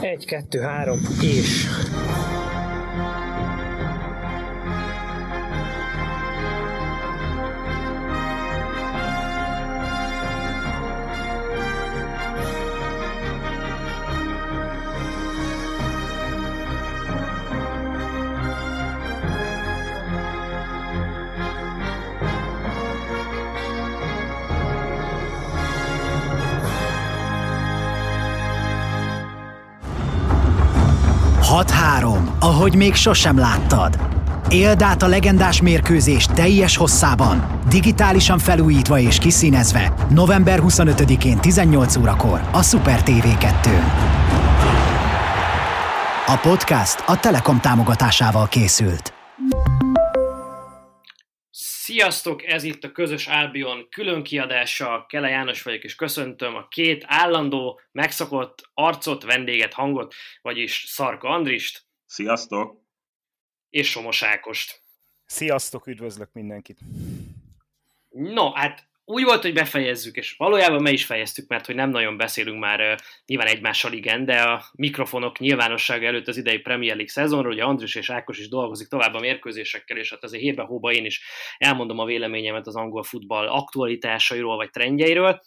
Egy, kettő, három, és... Hat-három, ahogy még sosem láttad. Éld át a legendás mérkőzés teljes hosszában, digitálisan felújítva és kiszínezve, november 25-én 18 órakor a Super TV 2 A podcast a Telekom támogatásával készült. Sziasztok, ez itt a Közös Albion külön kiadása. Kele János vagyok, és köszöntöm a két állandó, megszokott arcot, vendéget, hangot, vagyis Szarka Andrist. Sziasztok! És Somos Ákost. Sziasztok, üdvözlök mindenkit! No, hát úgy volt, hogy befejezzük, és valójában me is fejeztük, mert hogy nem nagyon beszélünk már uh, nyilván egymással igen, de a mikrofonok nyilvánossága előtt az idei Premier League szezonról, ugye Andris és Ákos is dolgozik tovább a mérkőzésekkel, és hát azért hébe-hóba én is elmondom a véleményemet az angol futball aktualitásairól vagy trendjeiről,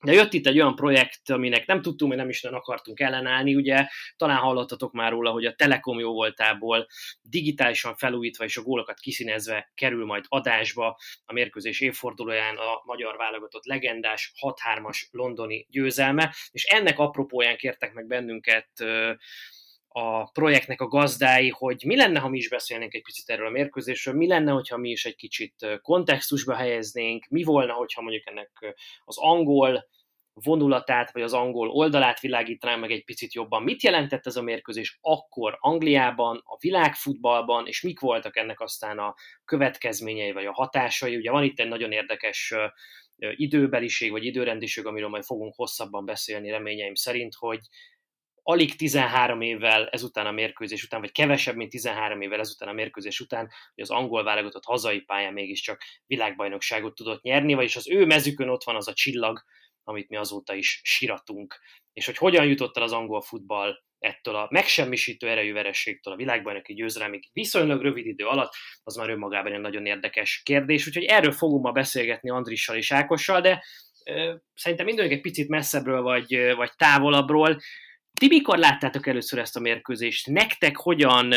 de jött itt egy olyan projekt, aminek nem tudtunk, hogy nem is nem akartunk ellenállni, ugye talán hallottatok már róla, hogy a Telekom jó voltából digitálisan felújítva és a gólokat kiszínezve kerül majd adásba a mérkőzés évfordulóján a magyar válogatott legendás 6-3-as londoni győzelme, és ennek apropóján kértek meg bennünket a projektnek a gazdái, hogy mi lenne, ha mi is beszélnénk egy picit erről a mérkőzésről, mi lenne, hogyha mi is egy kicsit kontextusba helyeznénk, mi volna, hogyha mondjuk ennek az angol vonulatát, vagy az angol oldalát világítanám meg egy picit jobban. Mit jelentett ez a mérkőzés akkor Angliában, a világfutballban, és mik voltak ennek aztán a következményei, vagy a hatásai? Ugye van itt egy nagyon érdekes időbeliség, vagy időrendiség, amiről majd fogunk hosszabban beszélni reményeim szerint, hogy alig 13 évvel ezután a mérkőzés után, vagy kevesebb, mint 13 évvel ezután a mérkőzés után, hogy az angol válogatott hazai pályán mégiscsak világbajnokságot tudott nyerni, vagyis az ő mezükön ott van az a csillag, amit mi azóta is siratunk. És hogy hogyan jutott el az angol futball ettől a megsemmisítő erejű verességtől a világbajnoki győzelemig viszonylag rövid idő alatt, az már önmagában egy nagyon érdekes kérdés. Úgyhogy erről fogunk ma beszélgetni Andrissal és Ákossal, de ö, szerintem mindenki egy picit messzebbről vagy, vagy távolabbról. Ti mikor láttátok először ezt a mérkőzést? Nektek hogyan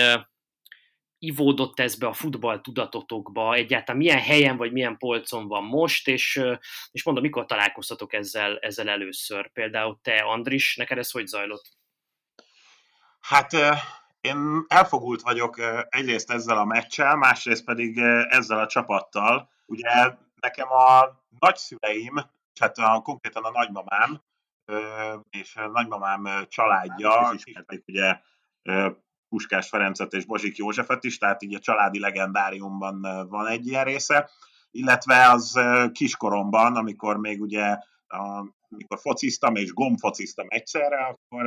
ivódott ez be a futball tudatotokba, egyáltalán milyen helyen vagy milyen polcon van most, és, és mondom, mikor találkoztatok ezzel, ezzel először? Például te, Andris, neked ez hogy zajlott? Hát én elfogult vagyok egyrészt ezzel a meccsel, másrészt pedig ezzel a csapattal. Ugye nekem a nagyszüleim, tehát a, konkrétan a nagymamám, és nagymamám családja, ismerték ugye Puskás Ferencet és Bozsik Józsefet is, tehát így a családi legendáriumban van egy ilyen része, illetve az kiskoromban, amikor még ugye amikor fociztam és gombfociztam egyszerre, akkor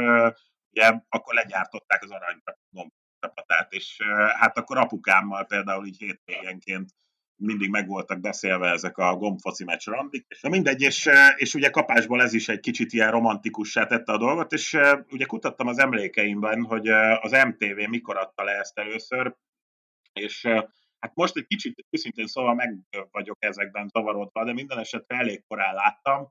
ugye akkor legyártották az arany gombcsapatát, és hát akkor apukámmal például így hétvégenként mindig meg voltak beszélve ezek a gombfoci meccs randik. Na mindegy, és, és ugye kapásból ez is egy kicsit ilyen romantikussá tette a dolgot, és ugye kutattam az emlékeimben, hogy az MTV mikor adta le ezt először, és hát most egy kicsit őszintén szóval meg vagyok ezekben zavarodva, de minden esetre elég korán láttam,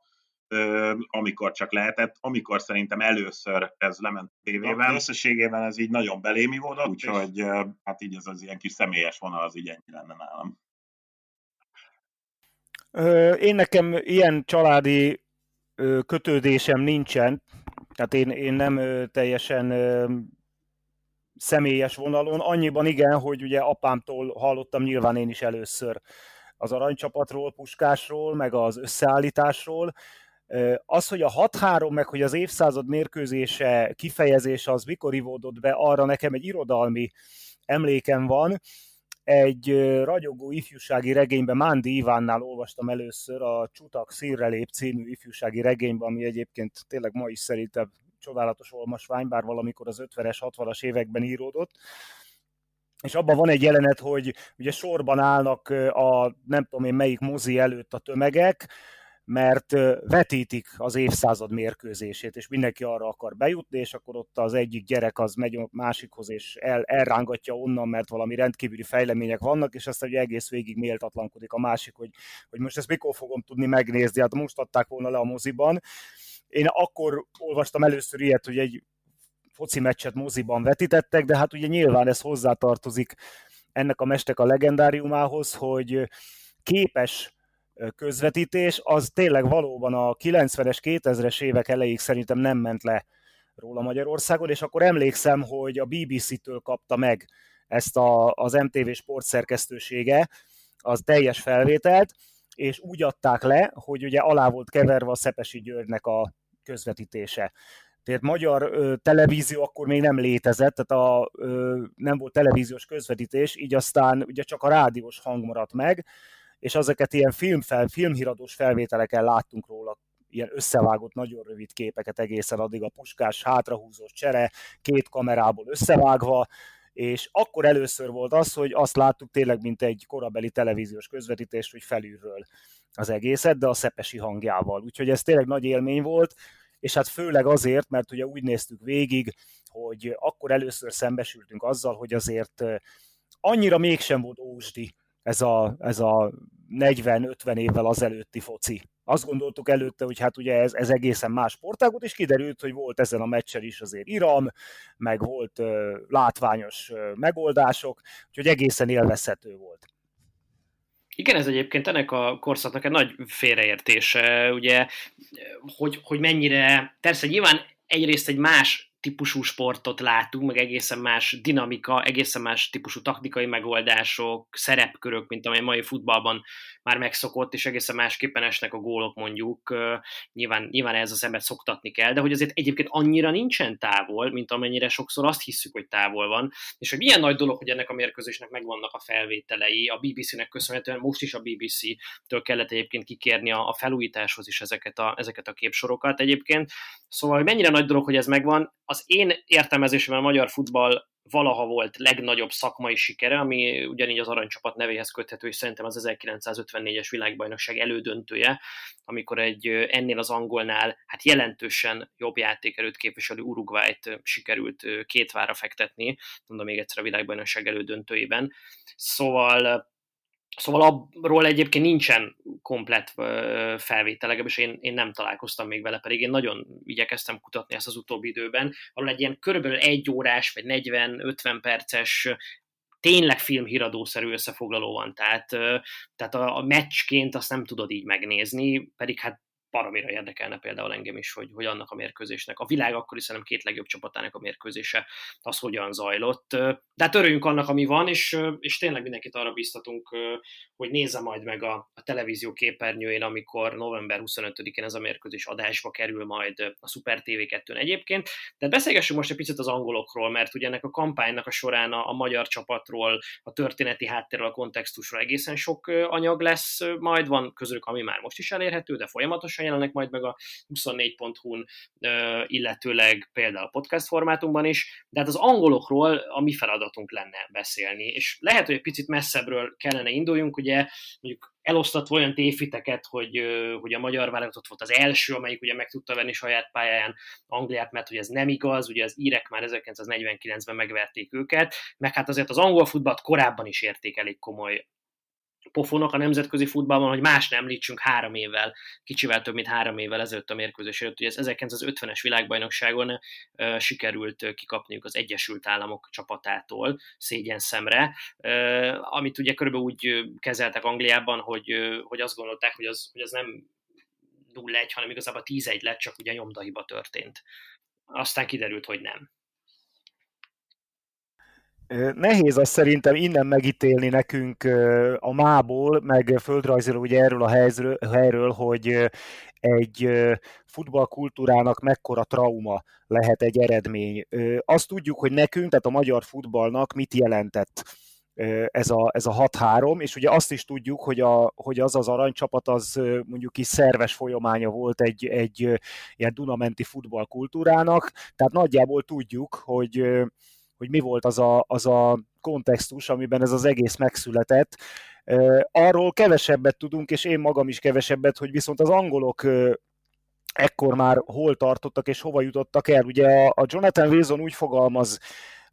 amikor csak lehetett, amikor szerintem először ez lement a tévében. Összességében ez így nagyon belémi volt, úgyhogy hát így ez az ilyen kis személyes vonal az így ennyi lenne nálam. Én nekem ilyen családi kötődésem nincsen, tehát én, én nem teljesen személyes vonalon. Annyiban igen, hogy ugye apámtól hallottam nyilván én is először az aranycsapatról, puskásról, meg az összeállításról. Az, hogy a 6-3, meg hogy az évszázad mérkőzése kifejezése az mikor ivódott be, arra nekem egy irodalmi emlékem van egy ragyogó ifjúsági regényben, Mándi Ivánnál olvastam először a Csutak Szírrelép című ifjúsági regényben, ami egyébként tényleg ma is szerintem csodálatos olmasvány, bár valamikor az 50-es, 60-as években íródott. És abban van egy jelenet, hogy ugye sorban állnak a nem tudom én melyik mozi előtt a tömegek, mert vetítik az évszázad mérkőzését, és mindenki arra akar bejutni, és akkor ott az egyik gyerek az megy a másikhoz, és el, elrángatja onnan, mert valami rendkívüli fejlemények vannak, és aztán hogy egész végig méltatlankodik a másik, hogy, hogy most ezt mikor fogom tudni megnézni, hát most adták volna le a moziban. Én akkor olvastam először ilyet, hogy egy foci meccset moziban vetítettek, de hát ugye nyilván ez hozzátartozik ennek a mestek a legendáriumához, hogy képes közvetítés, az tényleg valóban a 90-es, 2000-es évek elejéig szerintem nem ment le róla Magyarországon, és akkor emlékszem, hogy a BBC-től kapta meg ezt a, az MTV sport szerkesztősége, az teljes felvételt, és úgy adták le, hogy ugye alá volt keverve a Szepesi Györgynek a közvetítése. Tehát magyar ö, televízió akkor még nem létezett, tehát a, ö, nem volt televíziós közvetítés, így aztán ugye csak a rádiós hang maradt meg, és ezeket ilyen filmfel, filmhíradós felvételeken láttunk róla, ilyen összevágott, nagyon rövid képeket egészen addig a puskás, hátrahúzós csere, két kamerából összevágva, és akkor először volt az, hogy azt láttuk tényleg, mint egy korabeli televíziós közvetítés, hogy felülről az egészet, de a szepesi hangjával. Úgyhogy ez tényleg nagy élmény volt, és hát főleg azért, mert ugye úgy néztük végig, hogy akkor először szembesültünk azzal, hogy azért annyira mégsem volt ósdi ez a, ez a 40-50 évvel azelőtti foci. Azt gondoltuk előtte, hogy hát ugye ez, ez egészen más sportágot, és kiderült, hogy volt ezen a meccsen is azért iram, meg volt ö, látványos ö, megoldások, úgyhogy egészen élvezhető volt. Igen, ez egyébként ennek a korszaknak egy nagy félreértése, ugye, hogy, hogy mennyire, persze nyilván egyrészt egy más típusú sportot látunk, meg egészen más dinamika, egészen más típusú taktikai megoldások, szerepkörök, mint amely mai futballban már megszokott, és egészen másképpen esnek a gólok mondjuk. Nyilván, nyilván ez az embert szoktatni kell, de hogy azért egyébként annyira nincsen távol, mint amennyire sokszor azt hiszük, hogy távol van, és hogy milyen nagy dolog, hogy ennek a mérkőzésnek megvannak a felvételei, a BBC-nek köszönhetően most is a BBC-től kellett egyébként kikérni a, a felújításhoz is ezeket a, ezeket a képsorokat egyébként. Szóval, hogy mennyire nagy dolog, hogy ez megvan, az én értelmezésemben a magyar futball valaha volt legnagyobb szakmai sikere, ami ugyanígy az aranycsapat nevéhez köthető, és szerintem az 1954-es világbajnokság elődöntője, amikor egy ennél az angolnál hát jelentősen jobb játékerőt képviselő Uruguayt sikerült két vára fektetni, mondom még egyszer a világbajnokság elődöntőjében. Szóval Szóval abról egyébként nincsen komplet felvétel, legalábbis én, én nem találkoztam még vele, pedig én nagyon igyekeztem kutatni ezt az utóbbi időben, ahol egy ilyen körülbelül egy órás vagy 40-50 perces tényleg filmhíradószerű összefoglaló van, tehát, tehát a, a meccsként azt nem tudod így megnézni, pedig hát baromira érdekelne például engem is, hogy, hogy annak a mérkőzésnek, a világ akkor is szerintem két legjobb csapatának a mérkőzése, az hogyan zajlott. De hát örüljünk annak, ami van, és, és tényleg mindenkit arra biztatunk, hogy nézze majd meg a, a televízió képernyőjén, amikor november 25-én ez a mérkőzés adásba kerül majd a Super TV2-n egyébként. De beszélgessünk most egy picit az angolokról, mert ugye ennek a kampánynak a során a, a magyar csapatról, a történeti háttérről, a kontextusról egészen sok anyag lesz, majd van közülük, ami már most is elérhető, de folyamatosan hamarosan jelennek majd meg a 24.hu-n, illetőleg például a podcast formátumban is, de hát az angolokról a mi feladatunk lenne beszélni, és lehet, hogy egy picit messzebbről kellene induljunk, ugye mondjuk elosztatva olyan tévhiteket, hogy, hogy a magyar válogatott volt az első, amelyik ugye meg tudta venni saját pályáján Angliát, mert hogy ez nem igaz, ugye az írek már 1949-ben megverték őket, meg hát azért az angol futballt korábban is érték elég komoly pofonok a nemzetközi futballban, hogy más nem említsünk három évvel, kicsivel több, mint három évvel ezelőtt a mérkőzés előtt, hogy ez 1950-es világbajnokságon uh, sikerült kikapniuk az Egyesült Államok csapatától szégyen szemre, uh, amit ugye körülbelül úgy kezeltek Angliában, hogy, hogy azt gondolták, hogy az, hogy az nem 0-1, hanem igazából 10-1 lett, csak ugye nyomdahiba történt. Aztán kiderült, hogy nem. Nehéz azt szerintem innen megítélni nekünk a mából, meg földrajzilag ugye erről a helyről, hogy egy futballkultúrának mekkora trauma lehet egy eredmény. Azt tudjuk, hogy nekünk, tehát a magyar futballnak mit jelentett ez a, ez a 6-3, és ugye azt is tudjuk, hogy, a, hogy az az aranycsapat az mondjuk is szerves folyamánya volt egy, egy ilyen Dunamenti futballkultúrának, tehát nagyjából tudjuk, hogy hogy mi volt az a, az a kontextus, amiben ez az egész megszületett. Arról kevesebbet tudunk, és én magam is kevesebbet, hogy viszont az angolok ekkor már hol tartottak és hova jutottak el. Ugye a Jonathan Wilson úgy fogalmaz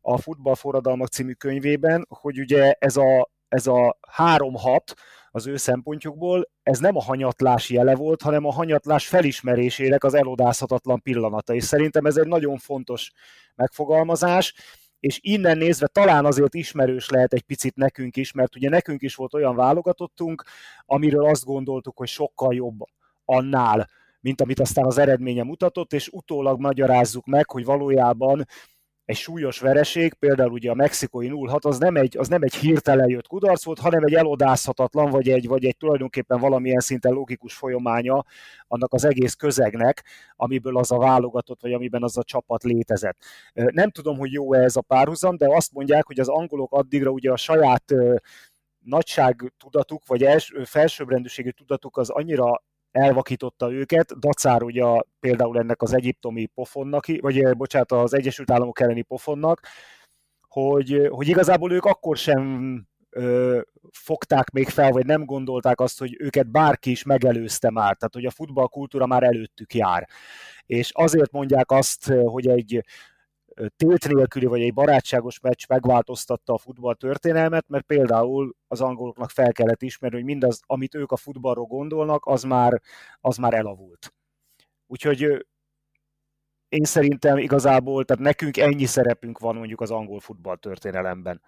a Futballforradalmak című könyvében, hogy ugye ez a, ez a három hat az ő szempontjukból, ez nem a hanyatlás jele volt, hanem a hanyatlás felismerésének az elodázhatatlan pillanata. És szerintem ez egy nagyon fontos megfogalmazás, és innen nézve talán azért ismerős lehet egy picit nekünk is, mert ugye nekünk is volt olyan válogatottunk, amiről azt gondoltuk, hogy sokkal jobb annál, mint amit aztán az eredménye mutatott, és utólag magyarázzuk meg, hogy valójában egy súlyos vereség, például ugye a mexikói 0 az nem egy, az nem egy hirtelen jött kudarc volt, hanem egy elodázhatatlan, vagy egy, vagy egy tulajdonképpen valamilyen szinten logikus folyamánya annak az egész közegnek, amiből az a válogatott, vagy amiben az a csapat létezett. Nem tudom, hogy jó-e ez a párhuzam, de azt mondják, hogy az angolok addigra ugye a saját nagyság tudatuk, vagy els, felsőbbrendűségű tudatuk az annyira elvakította őket, dacár ugye például ennek az egyiptomi pofonnak, vagy eh, bocsánat, az Egyesült Államok elleni pofonnak, hogy, hogy igazából ők akkor sem ö, fogták még fel, vagy nem gondolták azt, hogy őket bárki is megelőzte már, tehát hogy a futballkultúra már előttük jár. És azért mondják azt, hogy egy tét nélküli vagy egy barátságos meccs megváltoztatta a futball történelmet, mert például az angoloknak fel kellett ismerni, hogy mindaz, amit ők a futballról gondolnak, az már, az már elavult. Úgyhogy én szerintem igazából, tehát nekünk ennyi szerepünk van mondjuk az angol futball történelemben.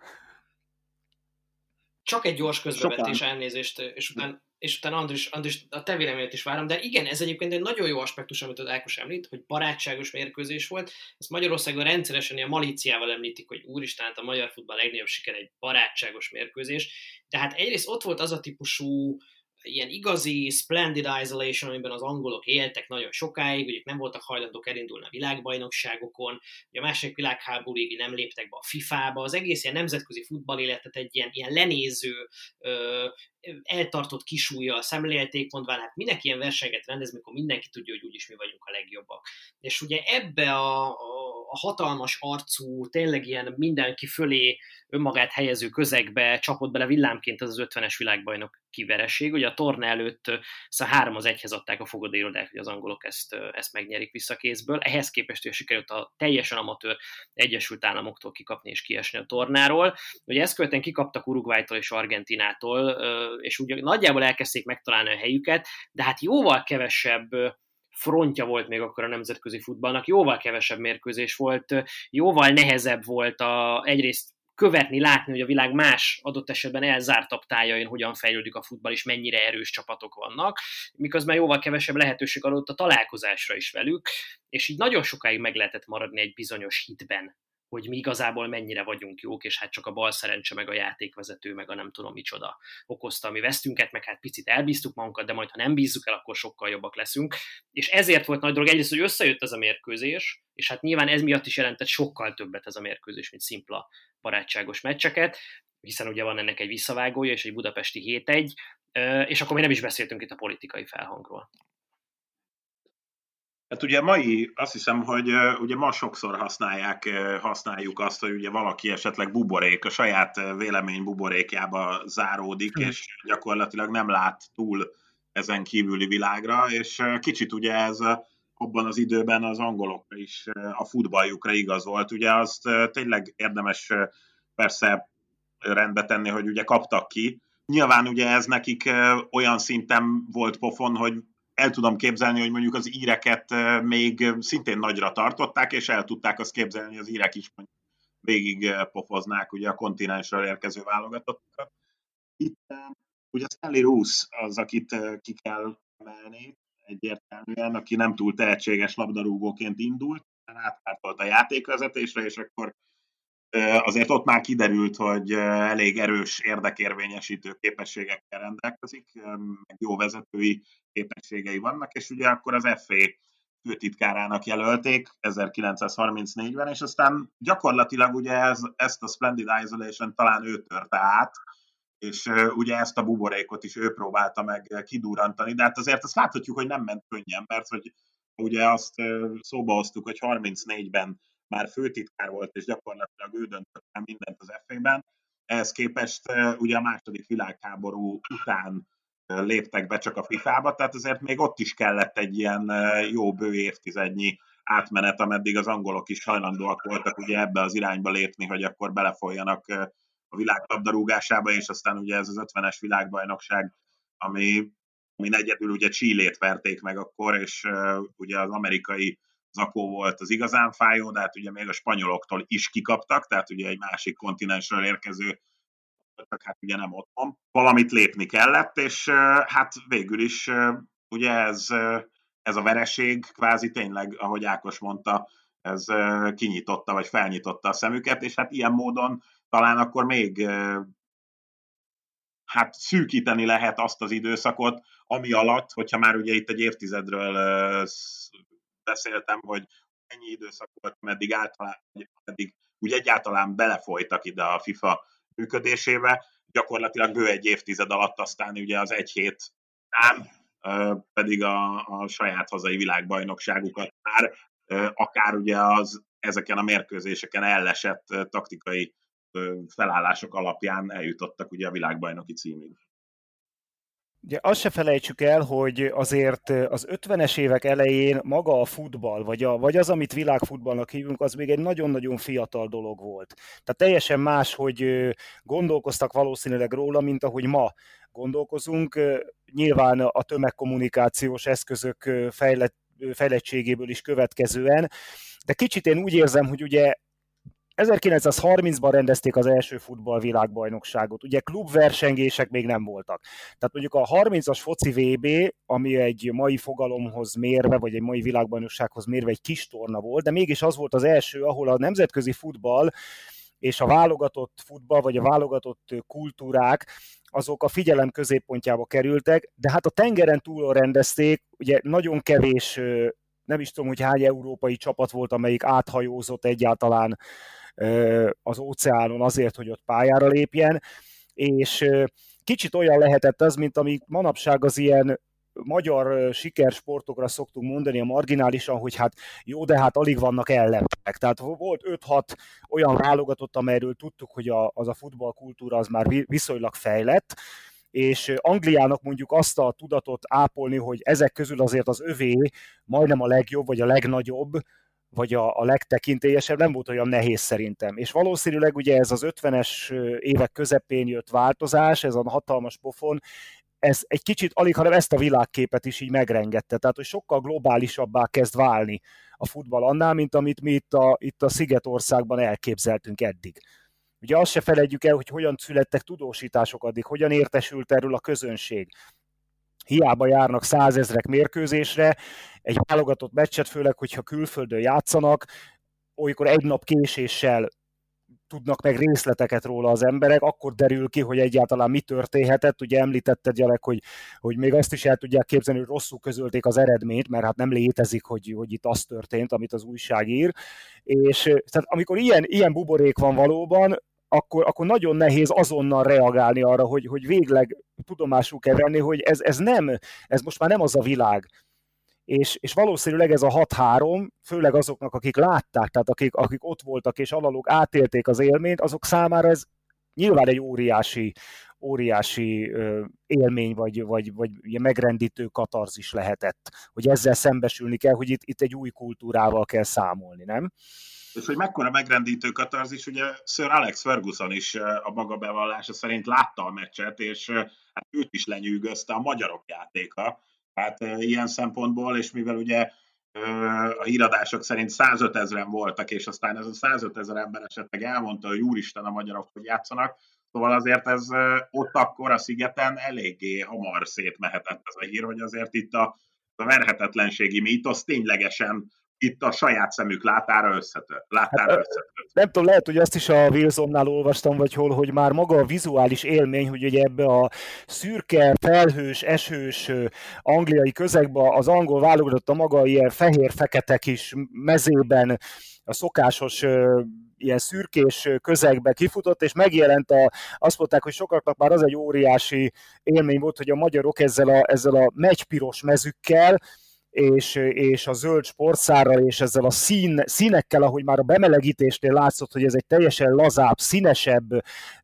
Csak egy gyors közbevetés elnézést, és utána és utána Andris, Andris, a te véleményet is várom, de igen, ez egyébként egy nagyon jó aspektus, amit az Ákos említ, hogy barátságos mérkőzés volt. Ezt Magyarországon rendszeresen ilyen malíciával említik, hogy úristen, hát a magyar futball legnagyobb siker egy barátságos mérkőzés. De hát egyrészt ott volt az a típusú ilyen igazi splendid isolation, amiben az angolok éltek nagyon sokáig, ugye nem voltak hajlandók elindulni a világbajnokságokon, ugye a második világháborúig nem léptek be a FIFA-ba, az egész ilyen nemzetközi futballéletet egy ilyen, ilyen lenéző, ö, eltartott kisújjal szemlélték, mondván, hát minek ilyen versenyeket rendez, mikor mindenki tudja, hogy úgyis mi vagyunk a legjobbak. És ugye ebbe a, hatalmas arcú, tényleg ilyen mindenki fölé önmagát helyező közegbe csapott bele villámként az az 50-es világbajnok kivereség. Ugye a torna előtt szóval három az egyhez adták a fogadérodák, hogy az angolok ezt, ezt megnyerik visszakézből. Ehhez képest hogy sikerült a teljesen amatőr Egyesült Államoktól kikapni és kiesni a tornáról. Ugye ezt követően kikaptak Uruguaytól és Argentinától, és úgy nagyjából elkezdték megtalálni a helyüket, de hát jóval kevesebb frontja volt még akkor a nemzetközi futballnak, jóval kevesebb mérkőzés volt, jóval nehezebb volt a, egyrészt követni, látni, hogy a világ más adott esetben elzártabb tájain hogyan fejlődik a futball, és mennyire erős csapatok vannak, miközben jóval kevesebb lehetőség adott a találkozásra is velük, és így nagyon sokáig meg lehetett maradni egy bizonyos hitben hogy mi igazából mennyire vagyunk jók, és hát csak a bal szerencse, meg a játékvezető, meg a nem tudom micsoda okozta a mi vesztünket, meg hát picit elbíztuk magunkat, de majd ha nem bízzuk el, akkor sokkal jobbak leszünk. És ezért volt nagy dolog egyrészt, hogy összejött ez a mérkőzés, és hát nyilván ez miatt is jelentett sokkal többet ez a mérkőzés, mint szimpla barátságos meccseket, hiszen ugye van ennek egy visszavágója, és egy budapesti 7-1, és akkor még nem is beszéltünk itt a politikai felhangról. Hát ugye mai, azt hiszem, hogy ugye ma sokszor használják, használjuk azt, hogy ugye valaki esetleg buborék, a saját vélemény buborékjába záródik, hm. és gyakorlatilag nem lát túl ezen kívüli világra, és kicsit ugye ez abban az időben az angolokra is a futballjukra igaz volt. Ugye azt tényleg érdemes persze rendbe tenni, hogy ugye kaptak ki. Nyilván ugye ez nekik olyan szinten volt pofon, hogy el tudom képzelni, hogy mondjuk az íreket még szintén nagyra tartották, és el tudták azt képzelni, hogy az írek is végig pofoznák ugye a kontinensről érkező válogatottakat. Itt ugye Stanley Roos az, akit ki kell emelni egyértelműen, aki nem túl tehetséges labdarúgóként indult, átpártolt a játékvezetésre, és akkor azért ott már kiderült, hogy elég erős érdekérvényesítő képességekkel rendelkezik, meg jó vezetői képességei vannak, és ugye akkor az FA főtitkárának jelölték 1934-ben, és aztán gyakorlatilag ugye ez, ezt a Splendid Isolation talán ő törte át, és ugye ezt a buborékot is ő próbálta meg kidurantani, de hát azért azt láthatjuk, hogy nem ment könnyen, mert hogy ugye azt szóba hoztuk, hogy 34-ben már főtitkár volt, és gyakorlatilag ő döntött el mindent az FA-ben. ehhez képest ugye a második világháború után léptek be csak a FIFA-ba, tehát azért még ott is kellett egy ilyen jó bő évtizednyi átmenet, ameddig az angolok is hajlandóak voltak ugye ebbe az irányba lépni, hogy akkor belefoljanak a világ labdarúgásába, és aztán ugye ez az 50-es világbajnokság, ami, ami egyedül ugye Csillét verték meg akkor, és ugye az amerikai zakó volt az igazán fájó, de hát ugye még a spanyoloktól is kikaptak, tehát ugye egy másik kontinensről érkező hát ugye nem otthon. Valamit lépni kellett, és hát végül is ugye ez, ez a vereség kvázi tényleg, ahogy Ákos mondta, ez kinyitotta, vagy felnyitotta a szemüket, és hát ilyen módon talán akkor még hát szűkíteni lehet azt az időszakot, ami alatt, hogyha már ugye itt egy évtizedről beszéltem, hogy ennyi időszak volt, meddig, általán, meddig úgy egyáltalán belefolytak ide a FIFA működésébe, gyakorlatilag bő egy évtized alatt aztán ugye az egy hét ám pedig a, a saját hazai világbajnokságukat már akár ugye az ezeken a mérkőzéseken ellesett taktikai felállások alapján eljutottak ugye a világbajnoki címig. Ugye azt se felejtsük el, hogy azért az 50-es évek elején maga a futball, vagy, a, vagy az, amit világfutballnak hívunk, az még egy nagyon-nagyon fiatal dolog volt. Tehát teljesen más, hogy gondolkoztak valószínűleg róla, mint ahogy ma gondolkozunk. Nyilván a tömegkommunikációs eszközök fejlett, fejlettségéből is következően, de kicsit én úgy érzem, hogy ugye 1930-ban rendezték az első futballvilágbajnokságot. Ugye klubversengések még nem voltak. Tehát mondjuk a 30-as foci VB, ami egy mai fogalomhoz mérve, vagy egy mai világbajnoksághoz mérve egy kis torna volt, de mégis az volt az első, ahol a nemzetközi futball és a válogatott futball, vagy a válogatott kultúrák, azok a figyelem középpontjába kerültek, de hát a tengeren túlon rendezték, ugye nagyon kevés, nem is tudom, hogy hány európai csapat volt, amelyik áthajózott egyáltalán az óceánon azért, hogy ott pályára lépjen, és kicsit olyan lehetett az, mint amik manapság az ilyen magyar sikersportokra szoktunk mondani a marginálisan, hogy hát jó, de hát alig vannak ellenfelek. Tehát volt 5-6 olyan válogatott, amelyről tudtuk, hogy a, az a futballkultúra az már viszonylag fejlett, és Angliának mondjuk azt a tudatot ápolni, hogy ezek közül azért az övé majdnem a legjobb, vagy a legnagyobb, vagy a, a legtekintélyesebb, nem volt olyan nehéz szerintem. És valószínűleg ugye ez az 50-es évek közepén jött változás, ez a hatalmas pofon, ez egy kicsit alig, hanem ezt a világképet is így megrengette. Tehát, hogy sokkal globálisabbá kezd válni a futball annál, mint amit mi itt a, itt a Szigetországban elképzeltünk eddig. Ugye azt se felejtjük el, hogy hogyan születtek tudósítások addig, hogyan értesült erről a közönség hiába járnak százezrek mérkőzésre, egy válogatott meccset, főleg, hogyha külföldön játszanak, olykor egy nap késéssel tudnak meg részleteket róla az emberek, akkor derül ki, hogy egyáltalán mi történhetett. Ugye említetted, Gyerek, hogy, hogy még azt is el tudják képzelni, hogy rosszul közölték az eredményt, mert hát nem létezik, hogy, hogy itt az történt, amit az újság ír. És tehát amikor ilyen, ilyen buborék van valóban, akkor, akkor nagyon nehéz azonnal reagálni arra, hogy, hogy végleg tudomásul kell venni, hogy ez, ez nem, ez most már nem az a világ. És, és valószínűleg ez a 6-3, főleg azoknak, akik látták, tehát akik, akik ott voltak és alaluk átélték az élményt, azok számára ez nyilván egy óriási, óriási élmény, vagy, vagy, vagy megrendítő katarzis lehetett, hogy ezzel szembesülni kell, hogy itt, itt egy új kultúrával kell számolni, nem? És hogy mekkora megrendítő katarzis, ugye Sir Alex Ferguson is a maga bevallása szerint látta a meccset, és hát őt is lenyűgözte a magyarok játéka. Hát ilyen szempontból, és mivel ugye a híradások szerint 105 ezeren voltak, és aztán ez a 105 ezer ember esetleg elmondta, hogy úristen a magyarok, hogy játszanak, Szóval azért ez ott akkor a szigeten eléggé hamar szétmehetett ez a hír, hogy azért itt a, a verhetetlenségi mítosz ténylegesen itt a saját szemük látára összetört. Látára hát, összetört. Nem tudom, lehet, hogy azt is a Wilsonnál olvastam, vagy hol, hogy már maga a vizuális élmény, hogy ugye ebbe a szürke, felhős, esős angliai közegbe az angol válogatott a maga ilyen fehér-fekete kis mezében a szokásos ilyen szürkés közegbe kifutott, és megjelent a, azt mondták, hogy sokaknak már az egy óriási élmény volt, hogy a magyarok ezzel a, ezzel a megypiros mezükkel, és, és a zöld sportszárral, és ezzel a szín, színekkel, ahogy már a bemelegítésnél látszott, hogy ez egy teljesen lazább, színesebb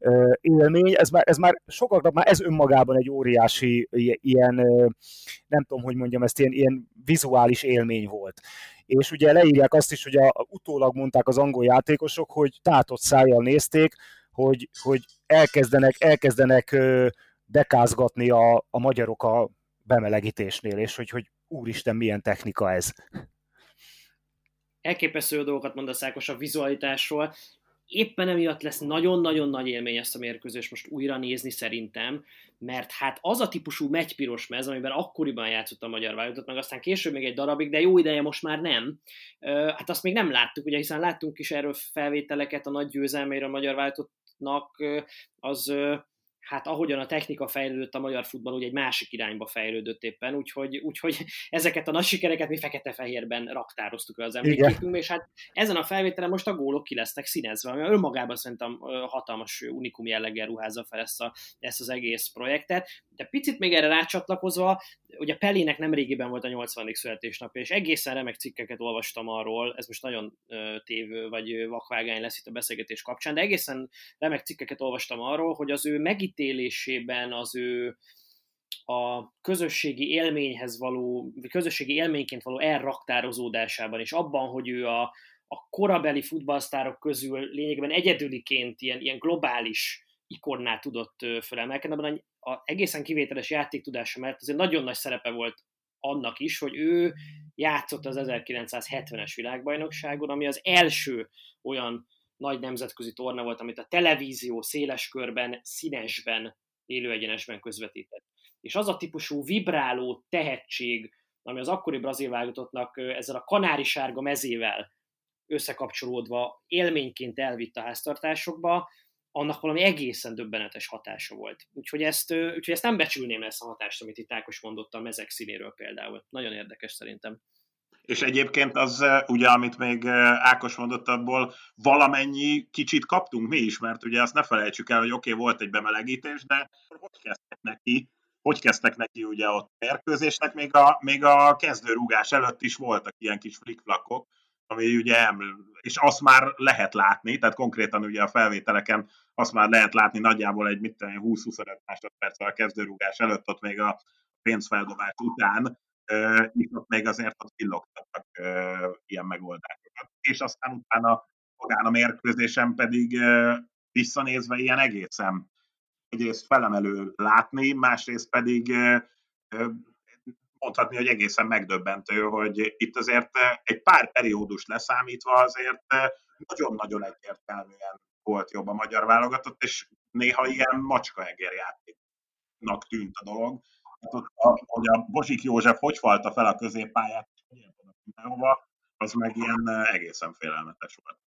uh, élmény, ez már, ez már sokaknak már ez önmagában egy óriási ilyen, uh, nem tudom, hogy mondjam ezt, ilyen, ilyen vizuális élmény volt. És ugye leírják azt is, hogy a, a, utólag mondták az angol játékosok, hogy tátott szájjal nézték, hogy, hogy elkezdenek, elkezdenek dekázgatni a, a magyarok a bemelegítésnél, és hogy, hogy úristen, milyen technika ez. Elképesztő dolgokat mondasz Ákos a vizualitásról. Éppen emiatt lesz nagyon-nagyon nagy élmény ezt a mérkőzést most újra nézni szerintem, mert hát az a típusú megypiros mez, amiben akkoriban játszott a magyar válogatott, meg aztán később még egy darabig, de jó ideje most már nem, hát azt még nem láttuk, ugye hiszen láttunk is erről felvételeket a nagy győzelmeiről a magyar válogatottnak, az hát ahogyan a technika fejlődött, a magyar futball ugye egy másik irányba fejlődött éppen, úgyhogy, úgyhogy ezeket a nagy sikereket mi fekete-fehérben raktároztuk az emléképünkbe, és hát ezen a felvételen most a gólok ki lesznek színezve, ami önmagában szerintem hatalmas unikum jelleggel ruházza fel ezt, a, ezt az egész projektet. De picit még erre rácsatlakozva, ugye Pelének nem régiben volt a 80. születésnapja, és egészen remek cikkeket olvastam arról, ez most nagyon tévő vagy vakvágány lesz itt a beszélgetés kapcsán, de egészen remek cikkeket olvastam arról, hogy az ő megítélésében, az ő a közösségi élményhez való, vagy közösségi élményként való elraktározódásában, és abban, hogy ő a, a korabeli futballsztárok közül lényegében egyedüliként ilyen, ilyen globális ikonná tudott fölemelkedni, abban a egészen kivételes játéktudása mellett azért nagyon nagy szerepe volt annak is, hogy ő játszott az 1970-es világbajnokságon, ami az első olyan nagy nemzetközi torna volt, amit a televízió széles körben, színesben, élőegyenesben közvetített. És az a típusú vibráló tehetség, ami az akkori brazil válogatottnak ezzel a kanári sárga mezével összekapcsolódva élményként elvitt a háztartásokba, annak valami egészen döbbenetes hatása volt. Úgyhogy ezt, úgyhogy ezt nem becsülném ezt a hatást, amit itt Ákos mondott a mezek színéről például. Nagyon érdekes szerintem. És egyébként az, ugye, amit még Ákos mondott abból, valamennyi kicsit kaptunk mi is, mert ugye azt ne felejtsük el, hogy oké, okay, volt egy bemelegítés, de hogy kezdtek neki, hogy kezdtek neki ugye ott mérkőzésnek, még a, még a kezdőrúgás előtt is voltak ilyen kis flikflakok, ami ugye, és azt már lehet látni, tehát konkrétan ugye a felvételeken azt már lehet látni nagyjából egy 20-25 másodperc a kezdőrúgás előtt, ott még a pénzfeldobás után, és ott még azért ott villogtattak ilyen megoldásokat. És aztán utána magán a mérkőzésen pedig visszanézve ilyen egészen egyrészt felemelő látni, másrészt pedig mondhatni, hogy egészen megdöbbentő, hogy itt azért egy pár periódus leszámítva azért nagyon-nagyon egyértelműen volt jobb a magyar válogatott, és néha ilyen macskaegér játéknak tűnt a dolog. A, hogy a Bozsik József hogy falta fel a középpályát, az meg ilyen egészen félelmetes volt.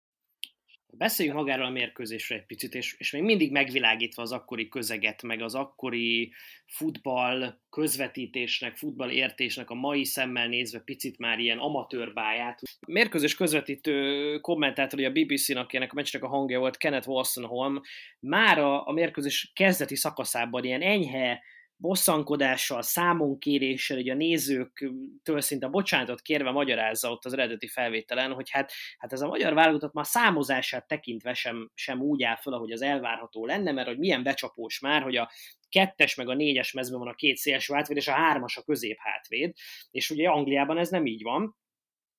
Beszéljünk magáról a mérkőzésre egy picit, és, és még mindig megvilágítva az akkori közeget, meg az akkori futball közvetítésnek, futball értésnek a mai szemmel nézve picit már ilyen amatőrbáját. Mérkőzés közvetítő kommentátor, a BBC-nak, akinek a meccsnek a hangja volt, Kenneth Wolstenholm, már a, a mérkőzés kezdeti szakaszában ilyen enyhe, bosszankodással, számonkéréssel, hogy a nézőktől szinte bocsánatot kérve magyarázza ott az eredeti felvételen, hogy hát, hát ez a magyar válogatott már számozását tekintve sem, sem úgy áll föl, ahogy az elvárható lenne, mert hogy milyen becsapós már, hogy a kettes meg a négyes mezben van a két szélső hátvéd, és a hármas a közép hátvéd, és ugye Angliában ez nem így van,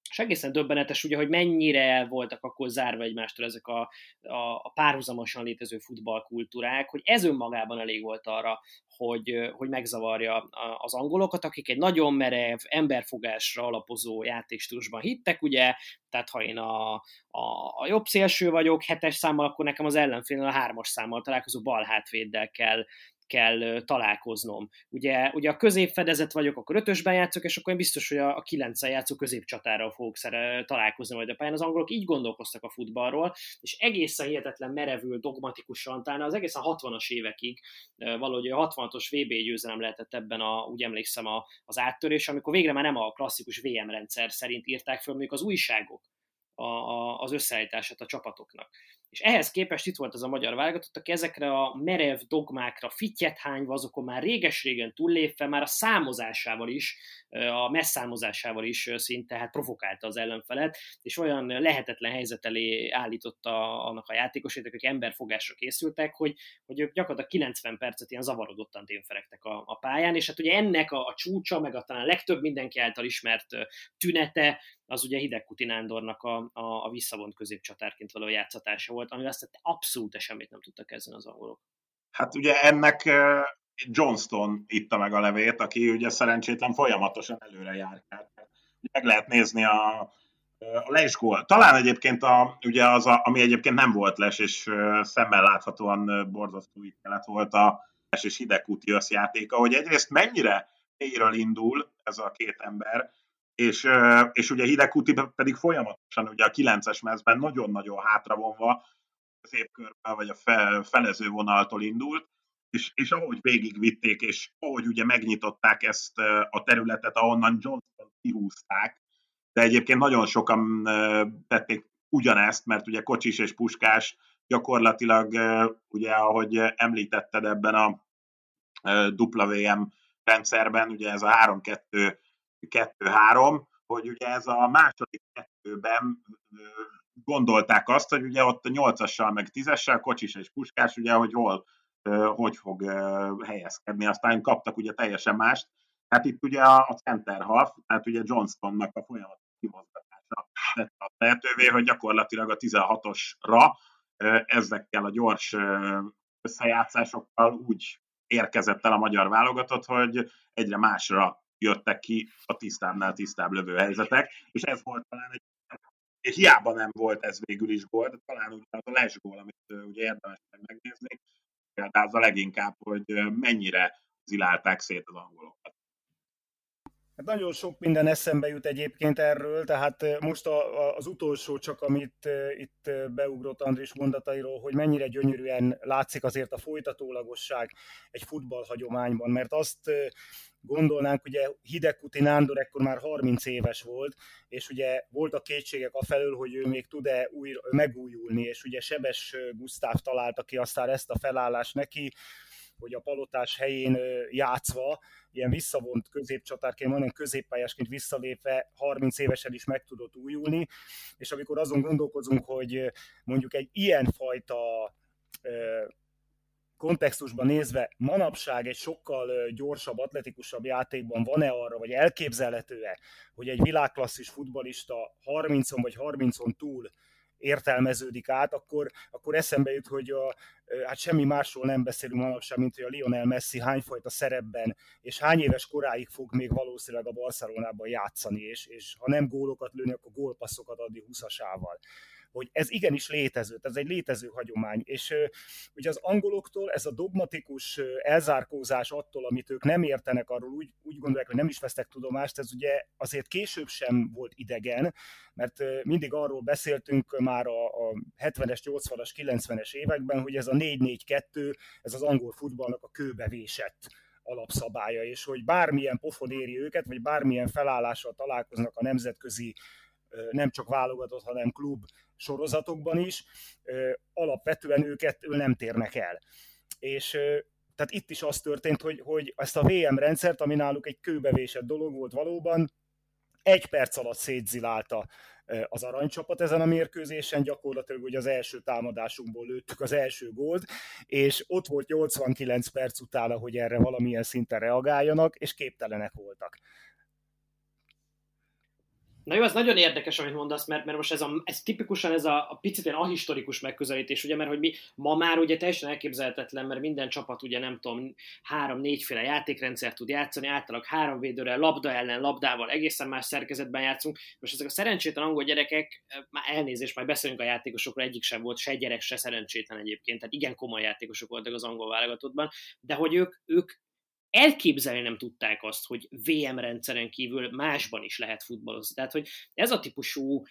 és egészen döbbenetes ugye, hogy mennyire voltak akkor zárva egymástól ezek a, a, a párhuzamosan létező futballkultúrák, hogy ez önmagában elég volt arra, hogy, hogy megzavarja az angolokat, akik egy nagyon merev, emberfogásra alapozó játékstílusban hittek, ugye, tehát ha én a, a, a jobb szélső vagyok, hetes számmal, akkor nekem az ellenfél a hármas számmal találkozó bal hátvéddel kell kell találkoznom. Ugye, ugye a középfedezet vagyok, akkor ötösben játszok, és akkor én biztos, hogy a, a kilencen játszó középcsatára fogok szere, találkozni majd a pályán. Az angolok így gondolkoztak a futballról, és egészen hihetetlen merevül, dogmatikusan, talán az egészen 60-as évekig valahogy a 66-os VB győzelem lehetett ebben a, úgy emlékszem, a, az áttörés, amikor végre már nem a klasszikus VM rendszer szerint írták föl, mondjuk az újságok a, az összeállítását a csapatoknak. És ehhez képest itt volt az a magyar válogatott, aki ezekre a merev dogmákra fittyet hányva, azokon már réges-régen túllépve, már a számozásával is, a messzámozásával is szinte hát provokálta az ellenfelet, és olyan lehetetlen helyzet elé állította annak a játékosait, akik emberfogásra készültek, hogy, hogy ők gyakorlatilag 90 percet ilyen zavarodottan témferektek a, a pályán, és hát ugye ennek a, a csúcsa, meg a talán legtöbb mindenki által ismert tünete, az ugye Hidegkuti Nándornak a, a, a visszavont középcsatárként való játszatása volt, ami azt semmit semmit nem tudtak kezdeni az angolok. Hát ugye ennek Johnston itta meg a levét, aki ugye szerencsétlen folyamatosan előre jár. Meg lehet nézni a, a lesgól. Talán egyébként a, ugye az, a, ami egyébként nem volt les, és szemmel láthatóan borzasztó ítélet volt a les és Hidegkuti összjátéka, hogy egyrészt mennyire mélyről indul ez a két ember, és, és ugye Hidegkuti pedig folyamatosan ugye a 9-es mezben nagyon-nagyon hátravonva szép körben, vagy a fe, felező vonaltól indult, és, és ahogy végigvitték, és ahogy ugye megnyitották ezt a területet, ahonnan Johnson kihúzták, de egyébként nagyon sokan tették ugyanezt, mert ugye Kocsis és Puskás gyakorlatilag, ugye ahogy említetted ebben a WM rendszerben, ugye ez a 3-2-2-3, hogy ugye ez a második kettőben gondolták azt, hogy ugye ott a nyolcassal meg tízessel, Kocsis és Puskás, ugye, hogy hol, hogy fog helyezkedni, aztán kaptak ugye teljesen mást. Hát itt ugye a center half, tehát ugye Johnstonnak a folyamat kimozgatása tette a lehetővé, hogy gyakorlatilag a 16-osra ezekkel a gyors összejátszásokkal úgy érkezett el a magyar válogatott, hogy egyre másra jöttek ki a tisztábbnál tisztább lövő helyzetek, és ez volt talán egy hiába nem volt ez végül is gól, de talán ugye az a les gól, amit ugye érdemes megnézni, példázza leginkább, hogy mennyire zilálták szét az angolokat. Hát nagyon sok minden eszembe jut egyébként erről, tehát most a, a, az utolsó csak, amit itt beugrott Andris mondatairól, hogy mennyire gyönyörűen látszik azért a folytatólagosság egy futballhagyományban, mert azt gondolnánk, ugye Hidegkuti Nándor ekkor már 30 éves volt, és ugye voltak kétségek afelől, hogy ő még tud-e újra, megújulni, és ugye Sebes Gusztáv találta ki aztán ezt a felállást neki, hogy a palotás helyén játszva, ilyen visszavont középcsatárként, mondom középpályásként visszalépve 30 évesen is meg tudott újulni, és amikor azon gondolkozunk, hogy mondjuk egy ilyen fajta kontextusban nézve manapság egy sokkal gyorsabb, atletikusabb játékban van-e arra, vagy elképzelhető-e, hogy egy világklasszis futbalista 30-on vagy 30-on túl értelmeződik át, akkor, akkor eszembe jut, hogy a, hát semmi másról nem beszélünk manapság, mint hogy a Lionel Messi hányfajta szerepben, és hány éves koráig fog még valószínűleg a Barcelonában játszani, és, és ha nem gólokat lőni, akkor gólpasszokat adni 20-asával hogy ez igenis létező, ez egy létező hagyomány, és ugye az angoloktól ez a dogmatikus elzárkózás attól, amit ők nem értenek arról, úgy, úgy gondolják, hogy nem is vesztek tudomást, ez ugye azért később sem volt idegen, mert mindig arról beszéltünk már a, a 70-es, 80-as, 90-es években, hogy ez a 4-4-2, ez az angol futballnak a kőbevésett alapszabálya, és hogy bármilyen pofon éri őket, vagy bármilyen felállással találkoznak a nemzetközi nem csak válogatott, hanem klub sorozatokban is, alapvetően őket nem térnek el. És tehát itt is az történt, hogy, hogy ezt a VM rendszert, ami náluk egy kőbevésett dolog volt valóban, egy perc alatt szétzilálta az aranycsapat ezen a mérkőzésen, gyakorlatilag hogy az első támadásunkból lőttük az első gólt, és ott volt 89 perc utána, hogy erre valamilyen szinten reagáljanak, és képtelenek voltak. Na jó, ez nagyon érdekes, amit mondasz, mert, mert most ez, a, ez tipikusan ez a, a picit ilyen ahistorikus megközelítés, ugye, mert hogy mi ma már ugye teljesen elképzelhetetlen, mert minden csapat ugye nem tudom, három-négyféle játékrendszer tud játszani, általában három védőre, labda ellen, labdával, egészen más szerkezetben játszunk. Most ezek a szerencsétlen angol gyerekek, már elnézést, majd beszélünk a játékosokról, egyik sem volt, se gyerek, se szerencsétlen egyébként, tehát igen komoly játékosok voltak az angol válogatottban, de hogy ők, ők elképzelni nem tudták azt, hogy VM rendszeren kívül másban is lehet futballozni. Tehát, hogy ez a típusú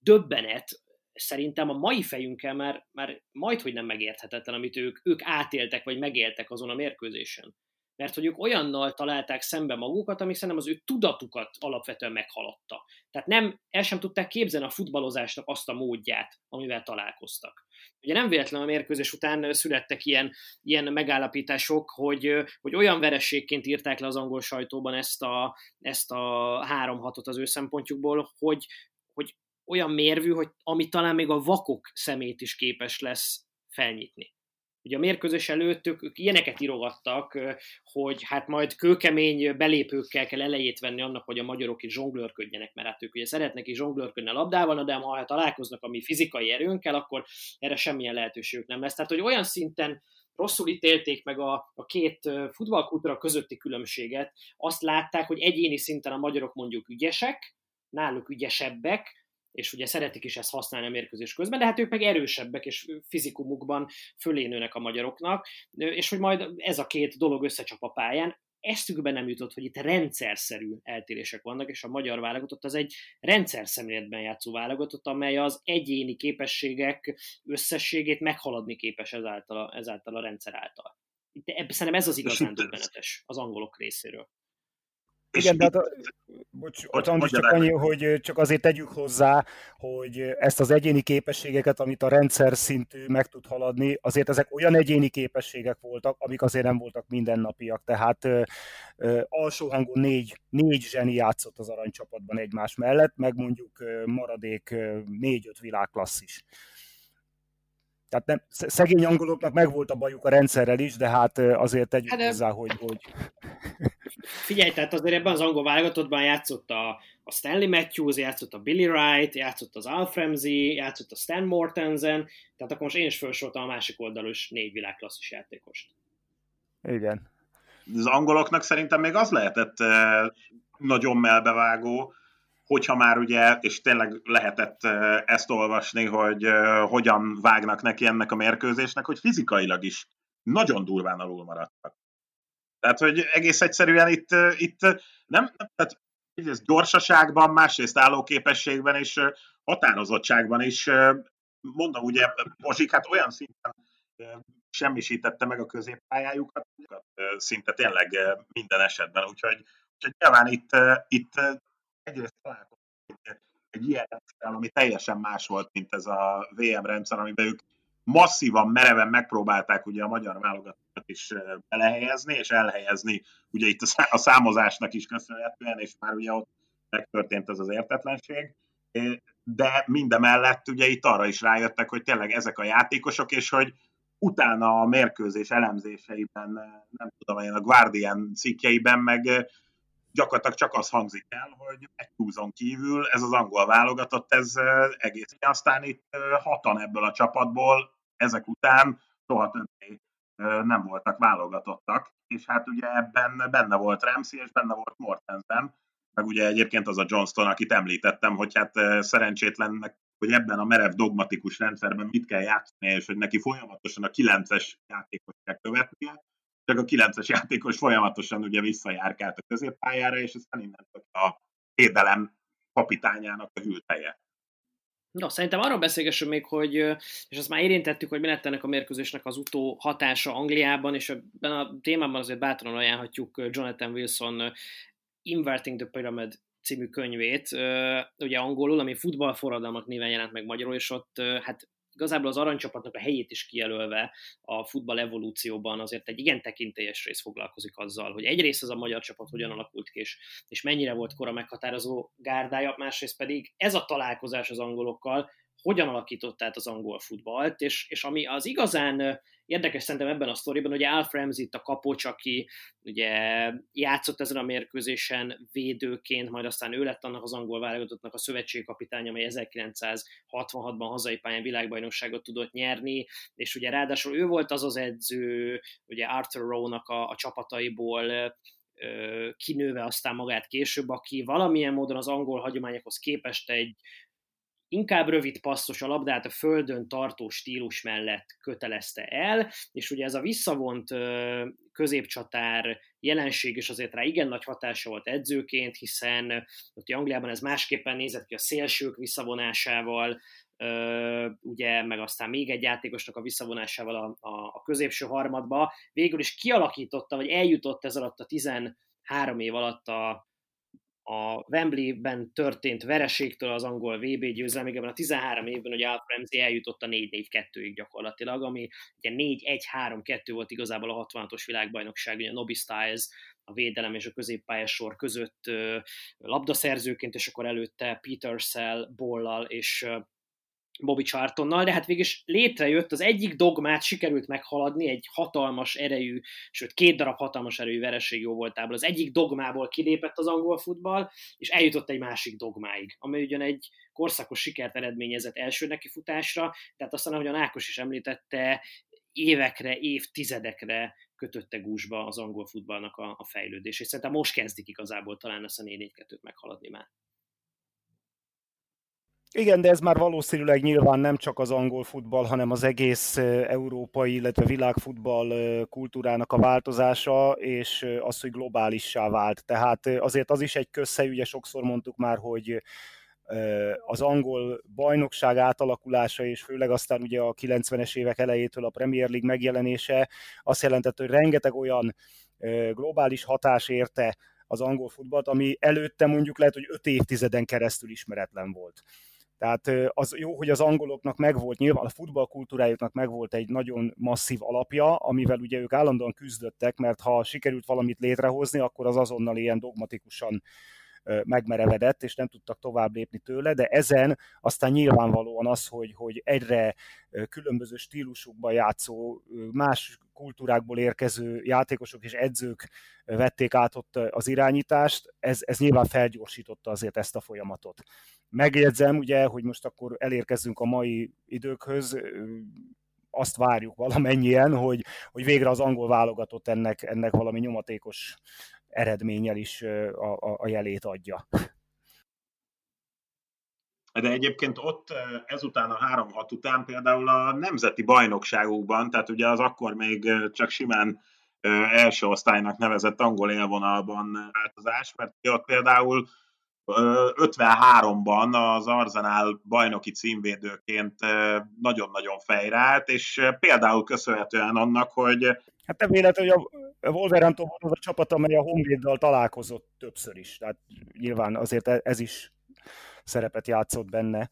döbbenet szerintem a mai fejünkkel már, már majd, hogy nem megérthetetlen, amit ők, ők átéltek, vagy megéltek azon a mérkőzésen. Mert hogy ők olyannal találták szembe magukat, ami szerintem az ő tudatukat alapvetően meghaladta. Tehát nem, el sem tudták képzelni a futballozásnak azt a módját, amivel találkoztak. Ugye nem véletlen a mérkőzés után születtek ilyen, ilyen megállapítások, hogy, hogy olyan verességként írták le az angol sajtóban ezt a, ezt a három hatot az ő szempontjukból, hogy, hogy olyan mérvű, hogy ami talán még a vakok szemét is képes lesz felnyitni. Ugye a mérkőzés előtt ők, ők ilyeneket írogattak, hogy hát majd kőkemény belépőkkel kell elejét venni annak, hogy a magyarok is zsonglőrködjenek, mert hát ők ugye szeretnek is zsonglőrködni a labdával, de ha hát találkoznak a mi fizikai erőnkkel, akkor erre semmilyen lehetőségük nem lesz. Tehát, hogy olyan szinten rosszul ítélték meg a, a két futballkultúra közötti különbséget, azt látták, hogy egyéni szinten a magyarok mondjuk ügyesek, náluk ügyesebbek, és ugye szeretik is ezt használni a mérkőzés közben, de hát ők meg erősebbek, és fizikumukban fölénőnek a magyaroknak, és hogy majd ez a két dolog összecsap a pályán, eszükbe nem jutott, hogy itt rendszerszerű eltérések vannak, és a magyar válogatott az egy rendszer szemléletben játszó válogatott, amely az egyéni képességek összességét meghaladni képes ezáltal a, ezáltal a rendszer által. De szerintem ez az igazán döbbenetes az angolok részéről. Igen, de hát, bocs, Andris, csak annyi, hogy csak azért tegyük hozzá, hogy ezt az egyéni képességeket, amit a rendszer szintű meg tud haladni, azért ezek olyan egyéni képességek voltak, amik azért nem voltak mindennapiak. Tehát ö, ö, alsó hangon négy, négy zseni játszott az aranycsapatban egymás mellett, meg mondjuk maradék négy-öt világklasszis. Tehát nem, szegény angoloknak megvolt a bajuk a rendszerrel is, de hát azért tegyük hát, hozzá, hogy, hogy... Figyelj, tehát azért ebben az angol válogatottban játszott a, a Stanley Matthews, játszott a Billy Wright, játszott az Alf Ramsey, játszott a Stan Mortensen, tehát akkor most én is felsoroltam a másik oldalon is négy világklasszis játékost. Igen. Az angoloknak szerintem még az lehetett eh, nagyon melbevágó, hogyha már ugye, és tényleg lehetett eh, ezt olvasni, hogy eh, hogyan vágnak neki ennek a mérkőzésnek, hogy fizikailag is nagyon durván alul maradtak. Tehát, hogy egész egyszerűen itt, itt nem, tehát ez gyorsaságban, másrészt állóképességben és határozottságban is, mondom ugye, Bozsik hát olyan szinten semmisítette meg a középpályájukat, szinte tényleg minden esetben, úgyhogy, úgyhogy nyilván itt, itt egyrészt találkozunk egy ilyen rendszer, ami teljesen más volt, mint ez a VM rendszer, amiben ők masszívan, mereven megpróbálták ugye a magyar válogatottat is belehelyezni, és elhelyezni ugye itt a számozásnak is köszönhetően, és már ugye ott megtörtént ez az értetlenség. De mindemellett ugye itt arra is rájöttek, hogy tényleg ezek a játékosok, és hogy utána a mérkőzés elemzéseiben, nem tudom én, a Guardian cikkeiben meg gyakorlatilag csak az hangzik el, hogy egy túlzon kívül ez az angol válogatott, ez egész. Aztán itt hatan ebből a csapatból ezek után soha többé nem voltak válogatottak, és hát ugye ebben benne volt Ramsey, és benne volt Mortensen, meg ugye egyébként az a Johnston, akit említettem, hogy hát szerencsétlennek, hogy ebben a merev dogmatikus rendszerben mit kell játszani, és hogy neki folyamatosan a 9-es játékot kell követnie, csak a 9-es játékos folyamatosan ugye visszajárkált a középpályára, és aztán innen a védelem kapitányának a hülteje. No, szerintem arról beszélgessünk még, hogy, és azt már érintettük, hogy mi lett ennek a mérkőzésnek az utó hatása Angliában, és ebben a témában azért bátran ajánlhatjuk Jonathan Wilson Inverting the Pyramid című könyvét, ugye angolul, ami futballforradalmak néven jelent meg magyarul, és ott hát igazából az aranycsapatnak a helyét is kijelölve a futball evolúcióban azért egy igen tekintélyes rész foglalkozik azzal, hogy egyrészt az a magyar csapat hogyan alakult ki, és, és mennyire volt kora meghatározó gárdája, másrészt pedig ez a találkozás az angolokkal hogyan alakított át az angol futballt, és, és ami az igazán érdekes szerintem ebben a sztoriban, hogy Alf Ramsey a kapocs, aki ugye játszott ezen a mérkőzésen védőként, majd aztán ő lett annak az angol válogatottnak a szövetségkapitány, amely 1966-ban hazai pályán világbajnokságot tudott nyerni, és ugye ráadásul ő volt az az edző, ugye Arthur Rowe-nak a, a csapataiból, kinőve aztán magát később, aki valamilyen módon az angol hagyományokhoz képest egy inkább rövid passzos a labdát a földön tartó stílus mellett kötelezte el, és ugye ez a visszavont középcsatár jelenség is azért rá igen nagy hatása volt edzőként, hiszen ott Angliában ez másképpen nézett ki a szélsők visszavonásával, ugye, meg aztán még egy játékosnak a visszavonásával a, a, a középső harmadba, végül is kialakította, vagy eljutott ez alatt a 13 év alatt a, a Wembley-ben történt vereségtől az angol VB győzelmig, ebben a 13 évben, hogy Alf Ramsey eljutott a 4-4-2-ig gyakorlatilag, ami ugye 4-1-3-2 volt igazából a 66-os világbajnokság, ugye Nobby Styles a védelem és a középpályás sor között labdaszerzőként, és akkor előtte Peter Sell, Bollal és Bobby Chartonnal, de hát végül is létrejött, az egyik dogmát sikerült meghaladni, egy hatalmas erejű, sőt két darab hatalmas erejű vereség jó voltából. Az egyik dogmából kilépett az angol futball, és eljutott egy másik dogmáig, ami ugyan egy korszakos sikert eredményezett első nekifutásra, tehát aztán, ahogyan Ákos is említette, évekre, évtizedekre kötötte gúzsba az angol futballnak a, a fejlődését. Szerintem most kezdik igazából talán ezt a 4-4-2-t meghaladni már. Igen, de ez már valószínűleg nyilván nem csak az angol futball, hanem az egész európai, illetve világfutball kultúrának a változása, és az, hogy globálissá vált. Tehát azért az is egy közhely, ugye sokszor mondtuk már, hogy az angol bajnokság átalakulása, és főleg aztán ugye a 90-es évek elejétől a Premier League megjelenése azt jelentett, hogy rengeteg olyan globális hatás érte az angol futballt, ami előtte mondjuk lehet, hogy öt évtizeden keresztül ismeretlen volt. Tehát az jó, hogy az angoloknak megvolt, nyilván a futballkultúrájuknak megvolt egy nagyon masszív alapja, amivel ugye ők állandóan küzdöttek, mert ha sikerült valamit létrehozni, akkor az azonnal ilyen dogmatikusan megmerevedett, és nem tudtak tovább lépni tőle, de ezen aztán nyilvánvalóan az, hogy, hogy egyre különböző stílusukban játszó, más kultúrákból érkező játékosok és edzők vették át ott az irányítást, ez, ez nyilván felgyorsította azért ezt a folyamatot. Megjegyzem ugye, hogy most akkor elérkezzünk a mai időkhöz, azt várjuk valamennyien, hogy, hogy végre az angol válogatott ennek, ennek valami nyomatékos eredménnyel is a, a, a jelét adja. De egyébként ott ezután a 3-6 után például a nemzeti bajnokságokban, tehát ugye az akkor még csak simán első osztálynak nevezett angol élvonalban változás, mert ott például 53-ban az Arsenal bajnoki címvédőként nagyon-nagyon fejrált, és például köszönhetően annak, hogy... Hát nem véletlen, hogy a Wolverhampton az a csapat, amely a Honvéddal találkozott többször is, tehát nyilván azért e- ez is szerepet játszott benne.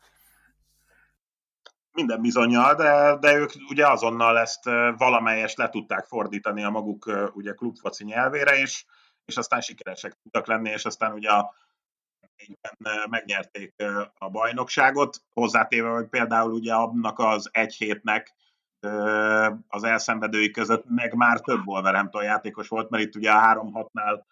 Minden bizonyal, de, de ők ugye azonnal ezt valamelyest le tudták fordítani a maguk ugye klubfoci nyelvére, és, és aztán sikeresek tudtak lenni, és aztán ugye a megnyerték a bajnokságot, hozzátéve, hogy például ugye annak az egy hétnek az elszenvedői között meg már több Wolverhampton játékos volt, mert itt ugye a 3-6-nál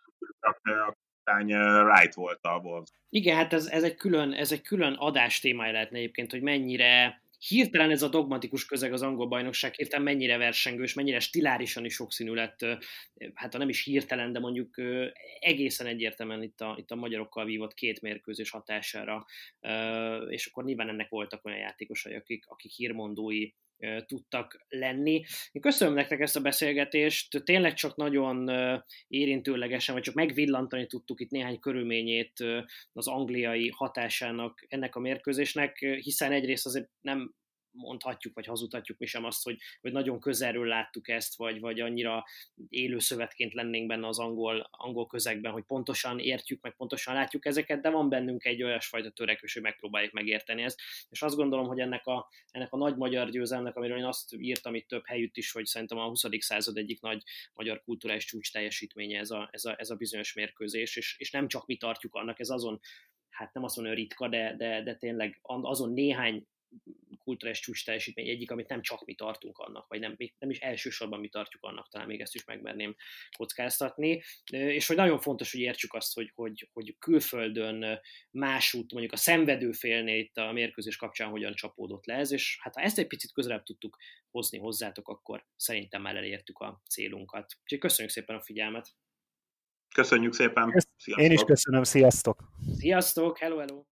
csak a kapitány Wright volt a Wolves. Igen, hát ez, ez, egy külön, ez egy külön adás témája lehetne egyébként, hogy mennyire hirtelen ez a dogmatikus közeg az angol bajnokság hirtelen mennyire versengős, mennyire stilárisan is sokszínű lett, hát ha nem is hirtelen, de mondjuk egészen egyértelműen itt a, itt a magyarokkal vívott két mérkőzés hatására, és akkor nyilván ennek voltak olyan játékosai, akik, akik hírmondói tudtak lenni. Én köszönöm nektek ezt a beszélgetést, tényleg csak nagyon érintőlegesen, vagy csak megvillantani tudtuk itt néhány körülményét az angliai hatásának ennek a mérkőzésnek, hiszen egyrészt azért nem mondhatjuk, vagy hazudhatjuk mi sem azt, hogy, hogy nagyon közelről láttuk ezt, vagy, vagy annyira élő szövetként lennénk benne az angol, angol közegben, hogy pontosan értjük, meg pontosan látjuk ezeket, de van bennünk egy olyasfajta törekvés, hogy megpróbáljuk megérteni ezt. És azt gondolom, hogy ennek a, ennek a nagy magyar győzelmnek, amiről én azt írtam itt több helyütt is, hogy szerintem a 20. század egyik nagy magyar kulturális csúcs teljesítménye ez a, ez a, ez a bizonyos mérkőzés, és, és nem csak mi tartjuk annak, ez azon hát nem azt mondom, hogy ritka, de, de, de tényleg azon néhány kulturális csúcs teljesítmény egyik, amit nem csak mi tartunk annak, vagy nem, nem is elsősorban mi tartjuk annak, talán még ezt is megmerném kockáztatni, és hogy nagyon fontos, hogy értsük azt, hogy, hogy, hogy külföldön másút, mondjuk a szenvedőfélnél itt a mérkőzés kapcsán hogyan csapódott le ez, és hát ha ezt egy picit közelebb tudtuk hozni hozzátok, akkor szerintem már elértük a célunkat. Úgyhogy köszönjük szépen a figyelmet! Köszönjük szépen! Sziasztok. Én is köszönöm, sziasztok! Sziasztok, hello, hello!